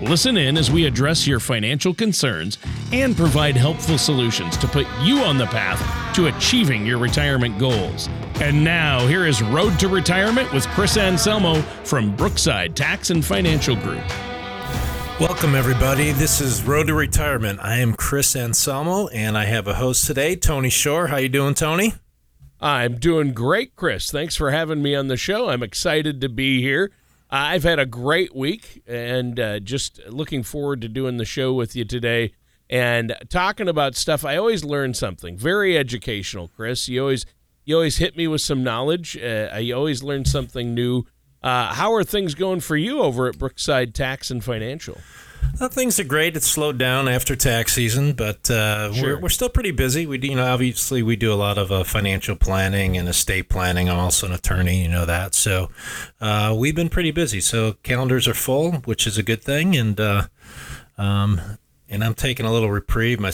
Listen in as we address your financial concerns and provide helpful solutions to put you on the path to achieving your retirement goals. And now, here is Road to Retirement with Chris Anselmo from Brookside Tax and Financial Group. Welcome, everybody. This is Road to Retirement. I am Chris Anselmo, and I have a host today, Tony Shore. How you doing, Tony? I'm doing great, Chris. Thanks for having me on the show. I'm excited to be here. I've had a great week and uh, just looking forward to doing the show with you today and talking about stuff. I always learn something very educational, Chris. You always you always hit me with some knowledge. Uh, I always learn something new. Uh, how are things going for you over at Brookside Tax and Financial? Well, things are great. It's slowed down after tax season, but uh, sure. we're, we're still pretty busy. We, you know, obviously we do a lot of uh, financial planning and estate planning. I'm also an attorney, you know that. So uh, we've been pretty busy. So calendars are full, which is a good thing, and uh, um, and I'm taking a little reprieve. My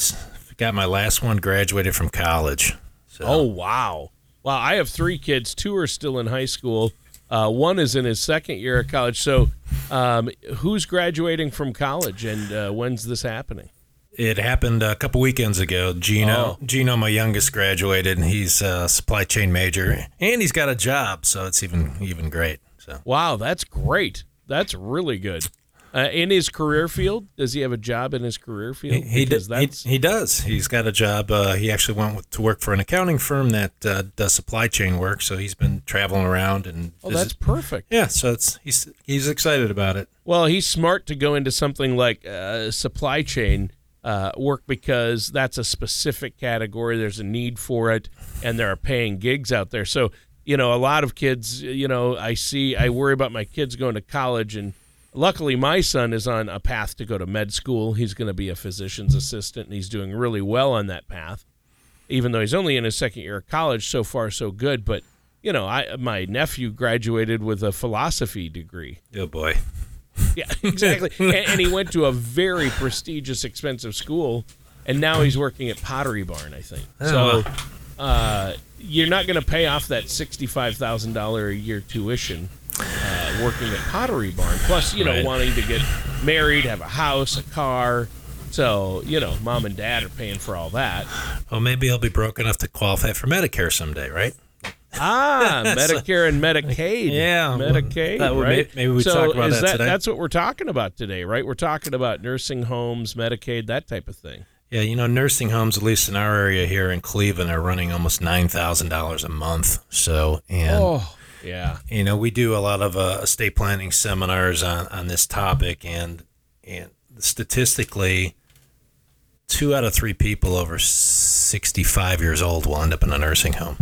got my last one graduated from college. So. Oh wow! Wow, I have three kids. Two are still in high school. Uh, one is in his second year of college. So, um, who's graduating from college, and uh, when's this happening? It happened a couple weekends ago. Gino, oh. Gino, my youngest, graduated, and he's a supply chain major, and he's got a job, so it's even even great. So, wow, that's great. That's really good. Uh, in his career field, does he have a job in his career field? He, he, he, he does. He's got a job. Uh, he actually went to work for an accounting firm that uh, does supply chain work. So he's been traveling around and. Oh, visit. that's perfect. Yeah, so it's he's he's excited about it. Well, he's smart to go into something like uh, supply chain. Uh, work because that's a specific category. There's a need for it, and there are paying gigs out there. So, you know, a lot of kids, you know, I see, I worry about my kids going to college and Luckily, my son is on a path to go to med school. He's going to be a physician's assistant, and he's doing really well on that path. Even though he's only in his second year of college, so far so good. But you know, I my nephew graduated with a philosophy degree. Oh boy. Yeah, exactly. and, and he went to a very prestigious, expensive school, and now he's working at Pottery Barn, I think. Oh, so, uh, you're not going to pay off that sixty-five thousand dollar a year tuition uh, working at Pottery Barn. Plus, you know, right. wanting to get married, have a house, a car. So, you know, mom and dad are paying for all that. Well, maybe he'll be broke enough to qualify for Medicare someday, right? Ah, Medicare and Medicaid. Yeah, Medicaid. Well, right? Maybe, we so talk about that, that today. That's what we're talking about today, right? We're talking about nursing homes, Medicaid, that type of thing. Yeah, you know, nursing homes, at least in our area here in Cleveland, are running almost nine thousand dollars a month. So, and oh. Yeah. You know, we do a lot of uh, estate planning seminars on, on this topic, and and statistically, two out of three people over 65 years old will end up in a nursing home.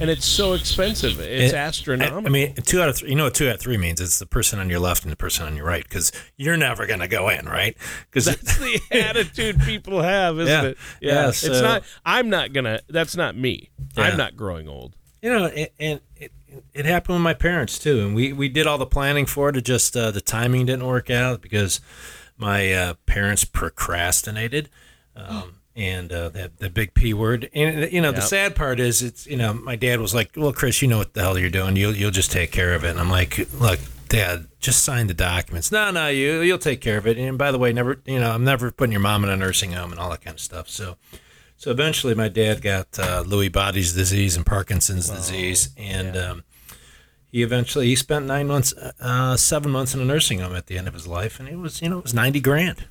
And it's so expensive. It's it, astronomical. I mean, two out of three. You know what two out of three means? It's the person on your left and the person on your right, because you're never going to go in, right? Because that's the attitude people have, isn't yeah, it? Yeah. yeah so, it's not. I'm not gonna. That's not me. Yeah. I'm not growing old you know, and, and it, it happened with my parents too, and we, we did all the planning for it. It just uh, the timing didn't work out because my uh, parents procrastinated, um, and uh, that the big p word. And you know, yep. the sad part is, it's you know, my dad was like, "Well, Chris, you know what the hell you're doing. You'll you'll just take care of it." And I'm like, "Look, Dad, just sign the documents. No, no, you you'll take care of it. And by the way, never, you know, I'm never putting your mom in a nursing home and all that kind of stuff." So so eventually, my dad got uh, Lewy body's disease and Parkinson's disease, and yeah. um, he eventually he spent nine months, uh, seven months in a nursing home at the end of his life, and it was you know it was ninety grand,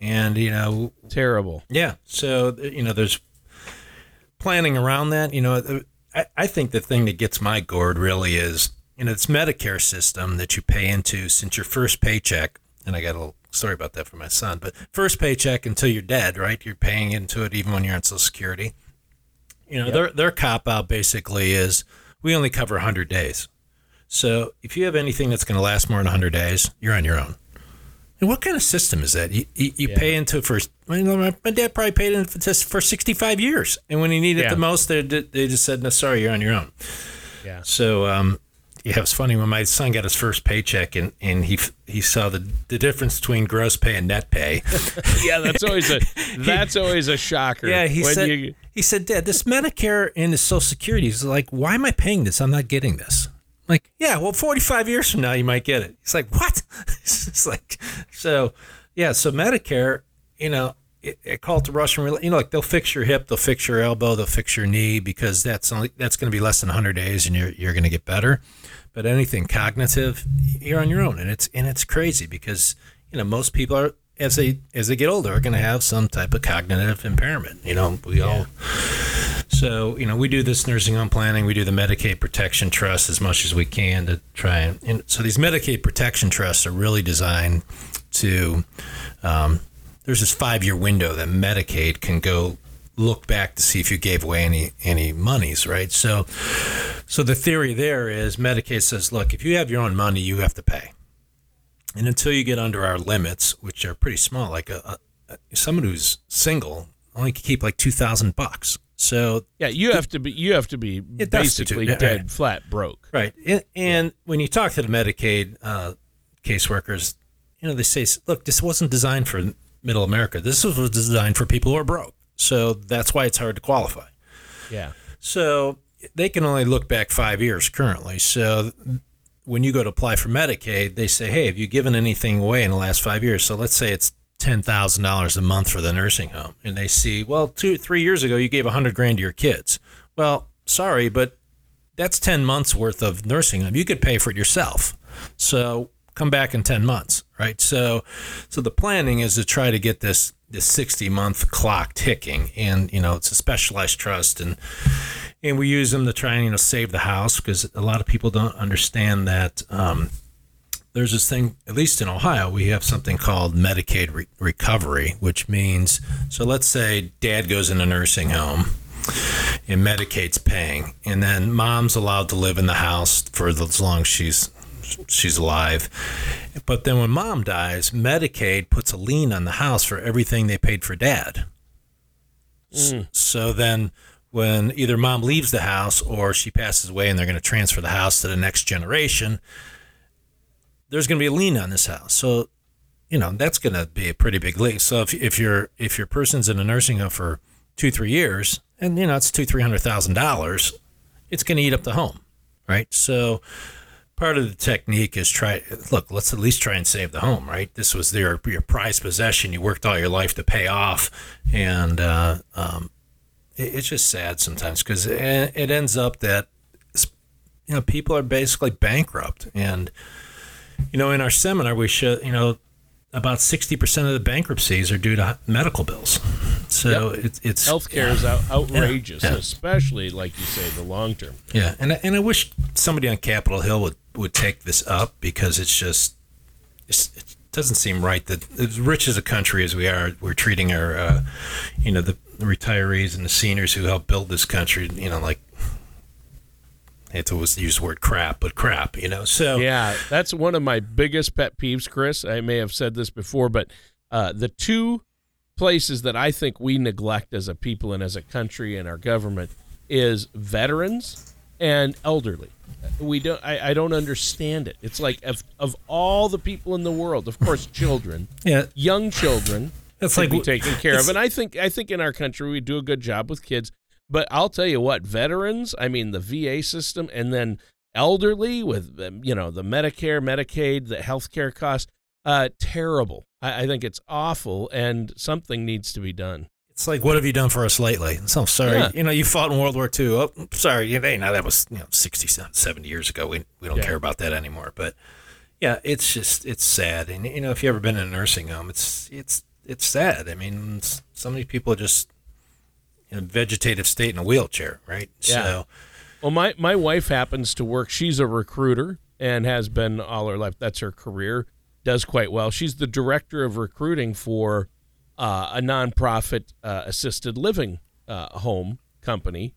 and you know terrible. Yeah, so you know there's planning around that. You know, I, I think the thing that gets my gourd really is you know it's Medicare system that you pay into since your first paycheck, and I got a little sorry about that for my son. But first paycheck until you're dead, right? You're paying into it even when you're on Social Security. You know, yep. their their cop out basically is we only cover 100 days. So if you have anything that's going to last more than 100 days, you're on your own. And what kind of system is that? You, you, you yeah. pay into it for. My, my dad probably paid in for, for 65 years, and when he needed yeah. the most, they they just said, "No, sorry, you're on your own." Yeah. So, um, yeah, it was funny when my son got his first paycheck and, and he he saw the, the difference between gross pay and net pay. yeah, that's always a that's always a shocker. Yeah, he said you... he said, Dad, this Medicare and the Social Security is like, why am I paying this? I'm not getting this. I'm like, yeah, well, 45 years from now you might get it. He's like, what? it's like, so yeah, so Medicare, you know, it, it the Russian, you know, like they'll fix your hip, they'll fix your elbow, they'll fix your knee because that's only that's going to be less than 100 days and you're you're going to get better. But anything cognitive, you're on your own, and it's and it's crazy because you know most people are as they as they get older are going to have some type of cognitive impairment. You know, we yeah. all. So you know, we do this nursing home planning. We do the Medicaid Protection Trust as much as we can to try and. and so these Medicaid Protection Trusts are really designed to. Um, there's this five year window that Medicaid can go look back to see if you gave away any any monies, right? So, so the theory there is Medicaid says, look, if you have your own money, you have to pay, and until you get under our limits, which are pretty small, like a, a someone who's single only can keep like two thousand bucks. So yeah, you have to be you have to be basically dead right. flat broke, right? And, and, when you talk to the Medicaid uh, caseworkers, you know they say, look, this wasn't designed for middle America. This was designed for people who are broke. So that's why it's hard to qualify. Yeah. So they can only look back five years currently. So when you go to apply for Medicaid, they say, hey, have you given anything away in the last five years? So let's say it's ten thousand dollars a month for the nursing home, and they see, well, two, three years ago you gave a hundred grand to your kids. Well, sorry, but that's ten months worth of nursing home. You could pay for it yourself. So come back in ten months, right? So, so the planning is to try to get this this 60 month clock ticking and you know it's a specialized trust and and we use them to try and you know save the house because a lot of people don't understand that um, there's this thing at least in ohio we have something called medicaid re- recovery which means so let's say dad goes in a nursing home and medicaid's paying and then mom's allowed to live in the house for as long as she's she's alive. But then when mom dies, Medicaid puts a lien on the house for everything they paid for dad. Mm. So then when either mom leaves the house or she passes away and they're going to transfer the house to the next generation, there's going to be a lien on this house. So, you know, that's going to be a pretty big lien. So if, if your if your person's in a nursing home for two three years and you know it's two three hundred thousand dollars, it's going to eat up the home, right? So part of the technique is try look let's at least try and save the home right this was their your prized possession you worked all your life to pay off and uh, um, it, it's just sad sometimes because it, it, ends up that you know people are basically bankrupt and you know in our seminar we show you know about 60% of the bankruptcies are due to medical bills. So yep. it, it's healthcare yeah. is out, outrageous, yeah. especially like you say, the long term. Yeah, and and I wish somebody on Capitol Hill would would take this up because it's just it's, it doesn't seem right that as rich as a country as we are, we're treating our uh, you know the, retirees and the seniors who helped build this country, you know, like I hate to use the word crap, but crap, you know. So yeah, that's one of my biggest pet peeves, Chris. I may have said this before, but uh, the two places that I think we neglect as a people and as a country and our government is veterans and elderly. We don't. I, I don't understand it. It's like of of all the people in the world, of course, children, yeah, young children. That's like be taken care of, and I think I think in our country we do a good job with kids. But I'll tell you what, veterans, I mean, the VA system, and then elderly with, you know, the Medicare, Medicaid, the health care costs, uh, terrible. I, I think it's awful, and something needs to be done. It's like, what have you done for us lately? So sorry, yeah. you know, you fought in World War II. Oh, sorry, hey, now that was you know 60, 70 years ago. We we don't yeah. care about that anymore. But yeah, it's just it's sad. And you know, if you ever been in a nursing home, it's it's it's sad. I mean, so many people are just in a vegetative state in a wheelchair, right? Yeah. So, well, my my wife happens to work. She's a recruiter and has been all her life. That's her career. Does quite well. She's the director of recruiting for uh, a nonprofit uh, assisted living uh, home company,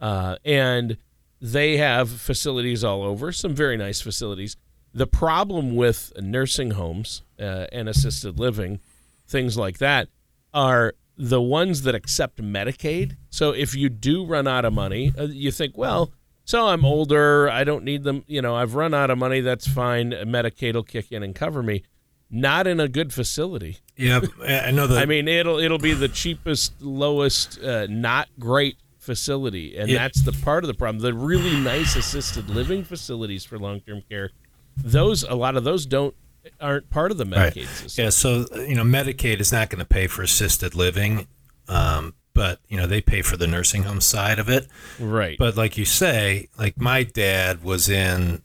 uh, and they have facilities all over. Some very nice facilities. the problem with nursing homes uh, and assisted living, things like that, are the ones that accept Medicaid. So if you do run out of money, uh, you think, well, so I'm older, I don't need them, you know, I've run out of money, that's fine. Medicaid will kick in and cover me. Not in a good facility. Yeah, I know that. I mean, it'll it'll be the cheapest, lowest, uh, not great facility, and Yeah. that's the part of the problem. The really nice assisted living facilities for long term care, those a lot of those don't aren't part of the Right. Medicaid system. Yeah, so you know, Medicaid is not going to pay for assisted living, um, but you know they pay for the nursing home side of it. Right. But like you say, like my dad was in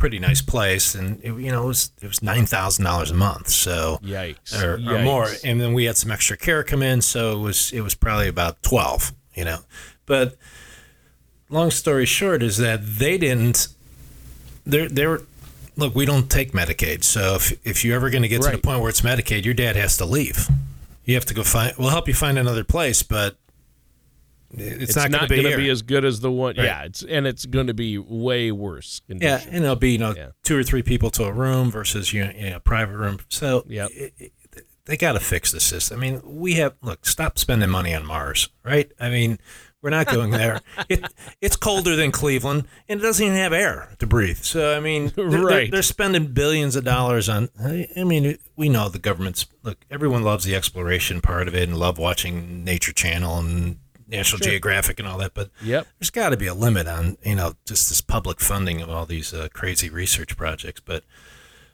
pretty nice place, and it, you know it was it was nine thousand dollars a month, so Yikes. or, or more. And then we had some extra care come in, so it was it was probably about twelve. You know, but long story short is that they didn't. They're they're look. We don't take Medicaid, so if if you're ever going to get to the point where it's Medicaid, your dad has to leave. You have to go find. We'll help you find another place, but it's, It's, not, not, going to be gonna here. be as good as the one. Right. Yeah, it's and it's going to be way worse. Yeah, and it'll be you know Yeah. two or three people to a room versus you know, you know, a private room. So it- they got to fix the system. I mean, we have look stop spending money on Mars, right? I mean, we're not going there. it, it's colder than Cleveland, and it doesn't even have air to breathe. So I mean, they're, they're- Right. they're spending billions of dollars on. I mean, we know the government's look. Everyone loves the exploration part of it and love watching Nature Channel and National Geographic and all that, but Yep. there's got to be a limit on you know just this public funding of all these uh, crazy research projects. But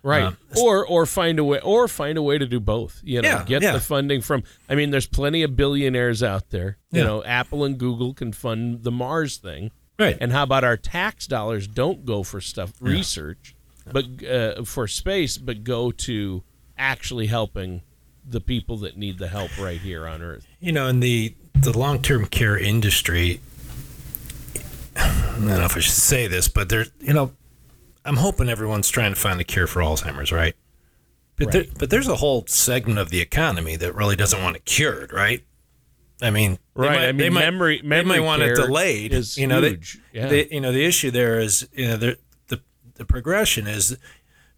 Right. Um, or or find a way or find a way to do both. You know, Yeah, get yeah. the funding from I mean, there's plenty of billionaires out there. You Yeah. know, Apple and Google can fund the Mars thing. right, And how about our tax dollars don't go for stuff research, but uh, for space, but go to actually helping the people that need the help right here on Earth. you know, in the the long term care industry, I don't know if I should say this, but there, you know, I'm hoping everyone's trying to find a cure for Alzheimer's, right? But there, but there's a whole segment of the economy that really doesn't want it cured, right? I mean, Right. might- I they mean, might- memory they memory might want it delayed. is you know, they- huge. yeah. the, you know the issue there is you know the the the progression is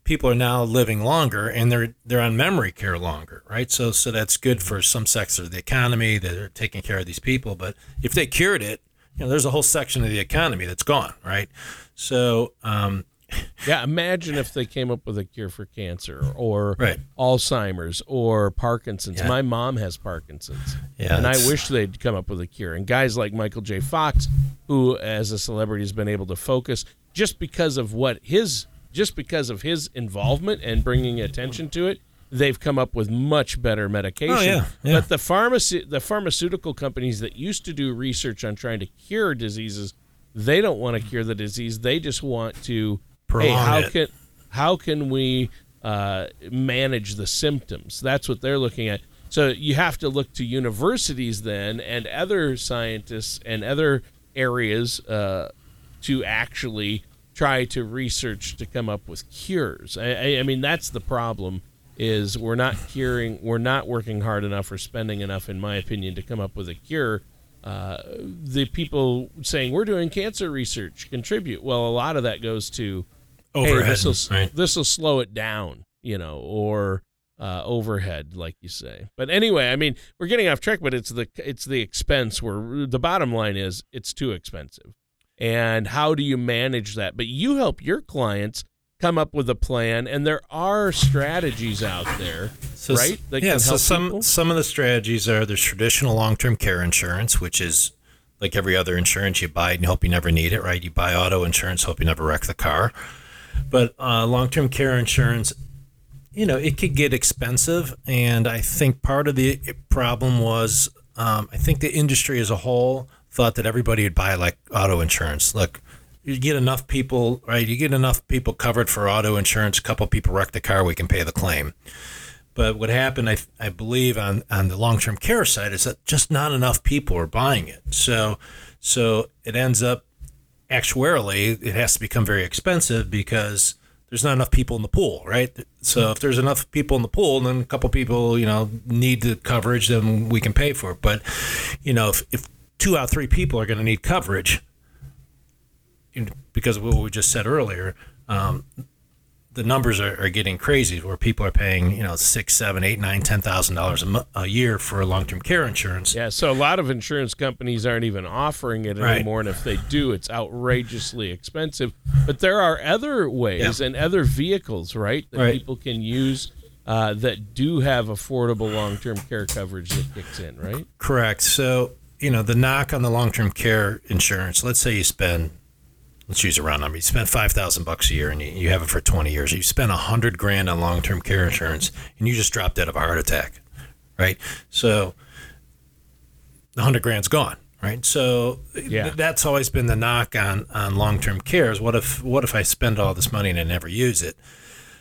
people are now living longer and they're they're on memory care longer right so so that's good for some sectors of the economy that are taking care of these people but if they cured it you know there's a whole section of the economy that's gone right so um Yeah, imagine if they came up with a cure for cancer or Right. Alzheimer's or Parkinson's. Yeah. My mom has Parkinson's. Yeah, and I wish they'd come up with a cure. And guys like Michael J. Fox, who as a celebrity has been able to focus just because of what his just because of his involvement and bringing attention to it, they've come up with much better medication. Oh, yeah, yeah. But the pharmacy the pharmaceutical companies that used to do research on trying to cure diseases, they don't want to cure the disease. They just want to hey, Prolong how it. can how can we uh, manage the symptoms? That's what they're looking at. So you have to look to universities then and other scientists and other areas uh, to actually try to research to come up with cures. I, I, I mean, that's the problem. Is we're not curing, we're not working hard enough or spending enough, in my opinion, to come up with a cure. Uh, the people saying we're doing cancer research contribute. Well, a lot of that goes to overhead hey, this will right slow it down, you know, or uh, overhead, like you say. But anyway, I mean, we're getting off track, but it's the it's the expense. Where the bottom line is, it's too expensive, and how do you manage that? But you help your clients come up with a plan, and there are strategies out there, So, right? Yeah. So some people? some of the strategies are there's traditional long term care insurance, which is like every other insurance you buy and hope you never need it, right? You buy auto insurance, hope you never wreck the car. But uh, long term care insurance, you know, it could get expensive, and I think part of the problem was um, I think the industry as a whole thought that everybody would buy like auto insurance. Look, you get enough people, right? You get enough people covered for auto insurance. A couple people wreck the car, we can pay the claim. But what happened, I, I believe, on, on the long term care side is that just not enough people are buying it. So, so it ends up actuarially, it has to become very expensive because there's not enough people in the pool, right? So if there's enough people in the pool, then a couple people, you know, need the coverage, then we can pay for it. But, you know, if, if two out of three people are going to need coverage, because of what we just said earlier, um, the numbers are, are getting crazy where people are paying you know six, seven, eight, nine, ten thousand dollars a year for long term care insurance. Yeah, so a lot of insurance companies aren't even offering it Right. anymore, and if they do, it's outrageously expensive. But there are other ways Yeah. and other vehicles, right, that Right. people can use uh, that do have affordable long-term care coverage that kicks in, right? Correct. So, you know, the knock on the long term care insurance, let's say you spend, let's use a round number, you spend 5000 bucks a year and you, you have it for 20 years. You spend 100 grand on long term care insurance and you just drop dead of a heart attack, right? So, the 100 grand's gone. Right, so Yeah. th- that's always been the knock on, on long term care is what if what if I spend all this money and I never use it?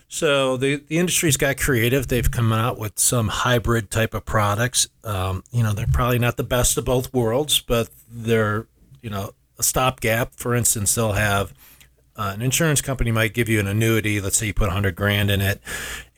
So the the industry's got creative. They've come out with some hybrid type of products. Um, you know, they're probably not the best of both worlds, but they're you know a stopgap. For instance, they'll have uh, an insurance company might give you an annuity. Let's say you put 100 grand in it,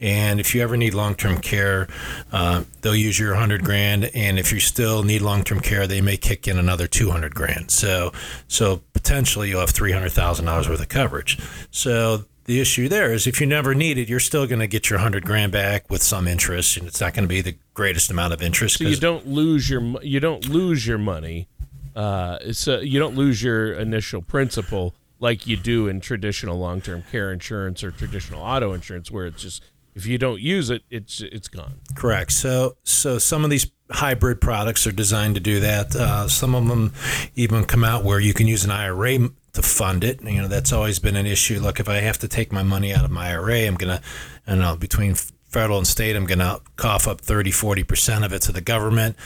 and if you ever need long term care, uh, they'll use your 100 grand. And if you still need long term care, they may kick in another 200 grand. So so potentially you'll have 300 thousand dollars worth of coverage. So the issue there is if you never need it, you're still going to get your 100 grand back with some interest, and it's not going to be the greatest amount of interest. So you don't lose your you don't lose your money. Uh, so you don't lose your initial principal like you do in traditional long-term care insurance or traditional auto insurance, where it's just if you don't use it, it's it's gone. Correct. So, so some of these hybrid products are designed to do that. Uh, some of them even come out where you can use an IRA to fund it. You know, that's always been an issue. Look, if I have to take my money out of my IRA, I'm gonna, I don't know, between federal and state, I'm gonna cough up 30, 40 percent of it to the government.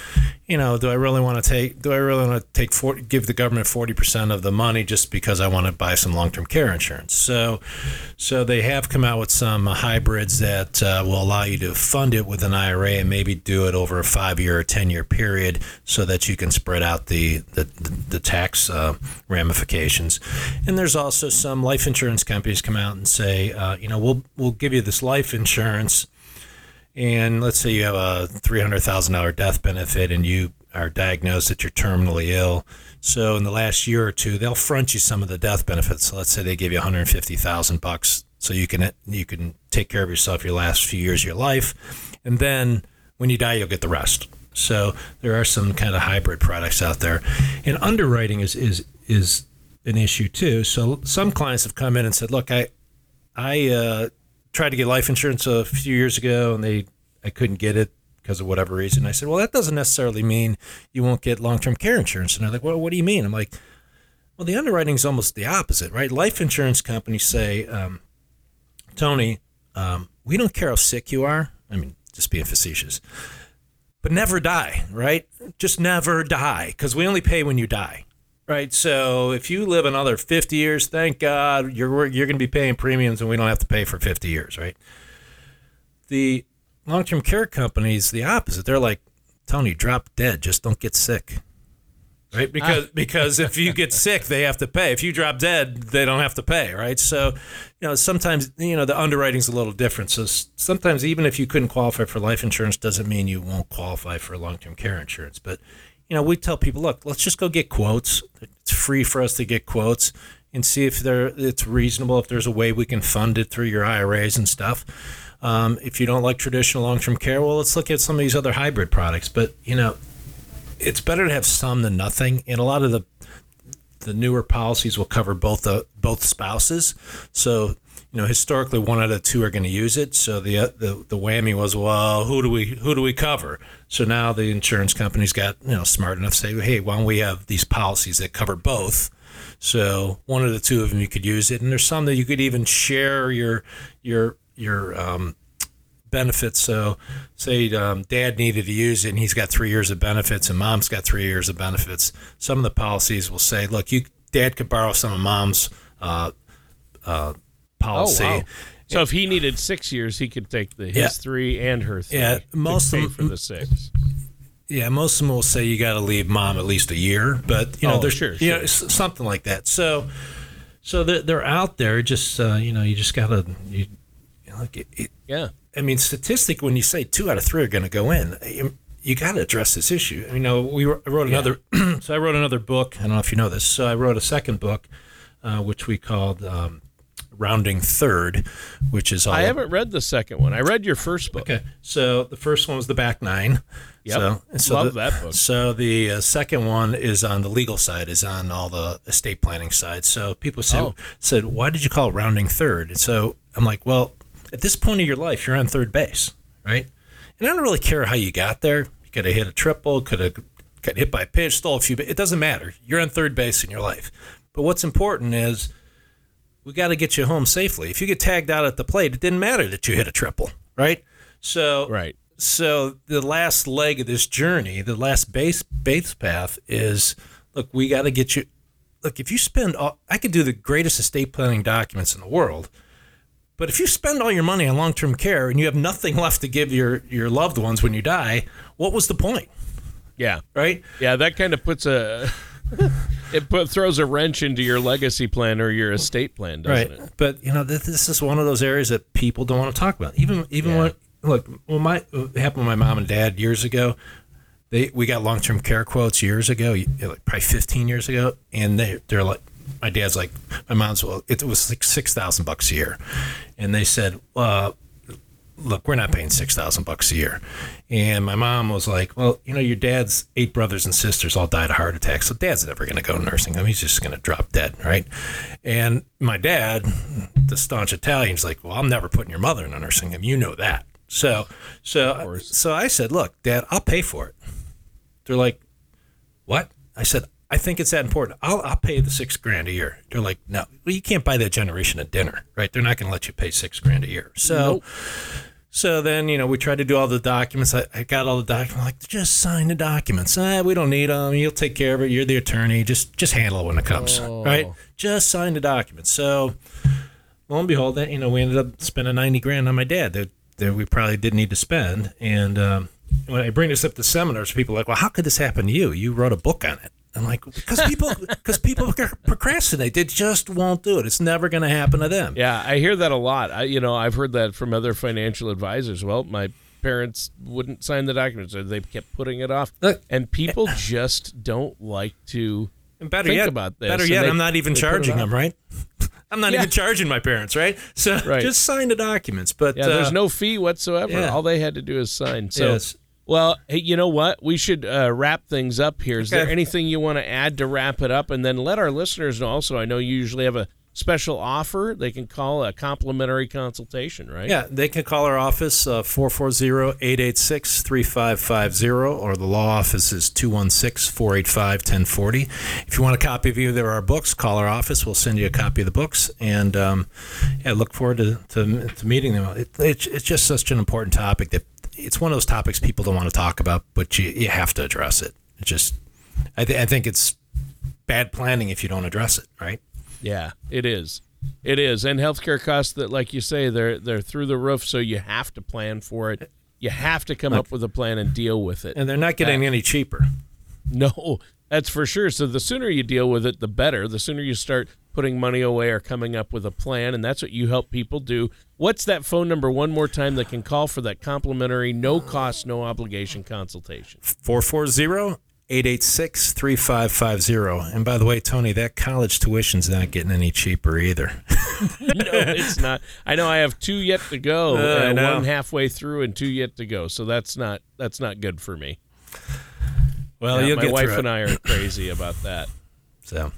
You know, do I really want to take? Do I really want to take 40, give the government 40 percent of the money just because I want to buy some long-term care insurance? So, so they have come out with some hybrids that uh, will allow you to fund it with an IRA and maybe do it over a five-year or ten-year period, so that you can spread out the the, the tax uh, ramifications. And there's also some life insurance companies come out and say, uh, you know, we'll we'll give you this life insurance, and let's say you have a three hundred thousand dollar death benefit, and you are diagnosed that you're terminally ill. So in the last year or two, they'll front you some of the death benefits. So let's say they give you 150,000 bucks, so you can you can take care of yourself your last few years of your life, and then when you die, you'll get the rest. So there are some kind of hybrid products out there, and underwriting is is is an issue too. So some clients have come in and said, "Look, I I uh, tried to get life insurance a few years ago, and they I couldn't get it because of whatever reason." I said, "Well, that doesn't necessarily mean you won't get long term care insurance." And they're like, "Well, what do you mean?" I'm like, "Well, the underwriting is almost the opposite, right? Life insurance companies say, um, Tony, um, we don't care how sick you are. I mean, just being facetious." But never die, right? Just never die, because we only pay when you die right? So if you live another 50 years, thank God you're you're going to be paying premiums, and we don't have to pay for 50 years, right? The long-term care companies, the opposite. They're like, Tony, drop dead, just don't get sick, right? Ah. Because because if you get sick, they have to pay. If you drop dead, they don't have to pay, right? So, you know, sometimes you know the underwriting's a little different. So sometimes even if you couldn't qualify for life insurance, doesn't mean you won't qualify for long-term care insurance, but you know, we tell people, look, let's just go get quotes. It's free for us to get quotes and see if they're it's reasonable. If there's a way we can fund it through your IRAs and stuff. Um, if you don't like traditional long-term care, well, let's look at some of these other hybrid products. But you know, it's better to have some than nothing. And a lot of the the newer policies will cover both the both spouses. So you know, historically, one out of two are going to use it. So the, uh, the the whammy was, well, who do we who do we cover? So now the insurance companies got you know smart enough to say, hey, why don't we have these policies that cover both? So one of the two of them you could use it, and there's some that you could even share your your your um, benefits. So, say um, dad needed to use it, and he's got three years of benefits, and mom's got three years of benefits. Some of the policies will say, look, you dad could borrow some of mom's uh, uh, policy. Oh, wow. So if he needed six years, he could take the his Yeah. three and her three. Yeah, most of them- for the six. Yeah, most of them will say you got to leave mom at least a year, but you know, Oh, there's sure, you know, sure. something like that. So, so they're, they're out there. Just uh, you know, you just gotta you, you know, like it, it, Yeah. I mean, statistic when you say two out of three are going to go in, you, you got to address this issue. You know, we wrote, I wrote another. so I wrote another book. I don't know if you know this. So I wrote a second book, uh, which we called um, Rounding Third, which is all. I haven't read the second one. I read your first book. Okay, so the first one was the back nine. Yep. So, so Love the, that book. So the uh, second one is on the legal side, is on all the estate planning side. So people said, Oh. said, why did you call it rounding third? And so I'm like, well, at this point of your life, you're on third base, right? And I don't really care how you got there. You could have hit a triple, could have got hit by a pitch, stole a few. It doesn't matter. You're on third base in your life. But what's important is we got to get you home safely. If you get tagged out at the plate, it didn't matter that you hit a triple, right? So Right. so the last leg of this journey, the last base base path is look, we got to get you. Look, if you spend, all, I could do the greatest estate planning documents in the world, but if you spend all your money on long term care and you have nothing left to give your your loved ones when you die, what was the point, Yeah. right? Yeah, that kind of puts a it put, throws a wrench into your legacy plan or your estate plan, doesn't right. it? But you know, this, this is one of those areas that people don't want to talk about. Even even Yeah. when look, when my it happened with my mom and dad years ago. They we got long term care quotes years ago, like probably 15 years ago, and they they're like, my dad's like, my mom's well, it was like six thousand bucks a year, and they said, uh, look, we're not paying six thousand bucks a year. And my mom was like, well, you know, your dad's eight brothers and sisters all died of heart attacks, so dad's never going to go nursing home. He's just going to drop dead, right? And my dad, the staunch Italian, is like, well, I'm never putting your mother in a nursing home. You know that. So, so, so I said, look, Dad, I'll pay for it. They're like, what? I said, I think it's that important. I'll, I'll pay the six grand a year. They're like, no, well, you can't buy that generation a dinner, right? They're not going to let you pay six grand a year. So, Nope. so then, you know, we tried to do all the documents. I, I got all the documents. I'm like, just sign the documents. Ah, we don't need them. You'll take care of it. You're the attorney. Just, just handle it when it comes, Oh. right? Just sign the documents. So, lo and behold, that you know, we ended up spending ninety grand on my dad that, that we probably didn't need to spend. And um, when I bring this up to seminars, people are like, "Well, how could this happen to you? You wrote a book on it." I'm like, because people, because people procrastinate. They just won't do it. It's never going to happen to them. Yeah, I hear that a lot. I, you know, I've heard that from other financial advisors. Well, my parents wouldn't sign the documents, or they kept putting it off, and people just don't like to. And better think yet, about this, better yet, they- I'm not even they put it charging them, right? I'm not Yeah. even charging my parents, right? So Right. just sign the documents. But Yeah, there's uh, no fee whatsoever. yeah. All they had to do is sign. So, Yes. Well, hey, you know what? We should uh, wrap things up here. Is there anything you want to add to wrap it up, and then let our listeners know? Also, I know you usually have a special offer. They can call a complimentary consultation, right? Yeah, they can call our office uh, 440-886-3550 or the law office is 216-485-1040. If you want a copy of either of our books, call our office. We'll send you a copy of the books and um, yeah, look forward to, to, to meeting them. It, it's, it's just such an important topic that it's one of those topics people don't want to talk about, but you, you have to address it. It just I, th- I think it's bad planning if you don't address it, right? Yeah, it is. It is, and healthcare costs that, like you say, they're they're through the roof. So you have to plan for it. You have to come up with a plan and deal with it. And they're not getting any cheaper. No, that's for sure. So the sooner you deal with it, the better. The sooner you start putting money away or coming up with a plan, and that's what you help people do. What's that phone number one more time that can call for that complimentary, no cost, no obligation consultation? 440 886 3550. And by the way, Tony, that college tuition's not getting any cheaper either. no, it's not. I know I have two yet to go. Uh, I uh, one halfway through and two yet to go. So that's not that's not good for me. Well, Yeah, you'll my get wife and. I are crazy about that. So,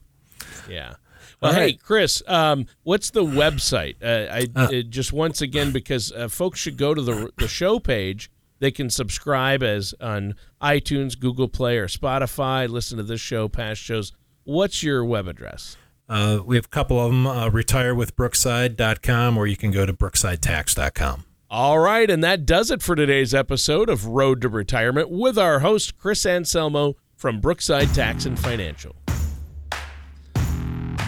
Yeah. Well, hey. Chris, um, what's the website? Uh, I Uh. uh, just once again because uh, folks should go to the the show page. They can subscribe as on iTunes, Google Play, or Spotify. Listen to this show, past shows. What's your web address? uh, we have a couple of them uh, retirewithbrookside.com or you can go to brooksidetax.com. All right, and that does it for today's episode of Road to Retirement with our host Chris Anselmo from Brookside Tax and Financial.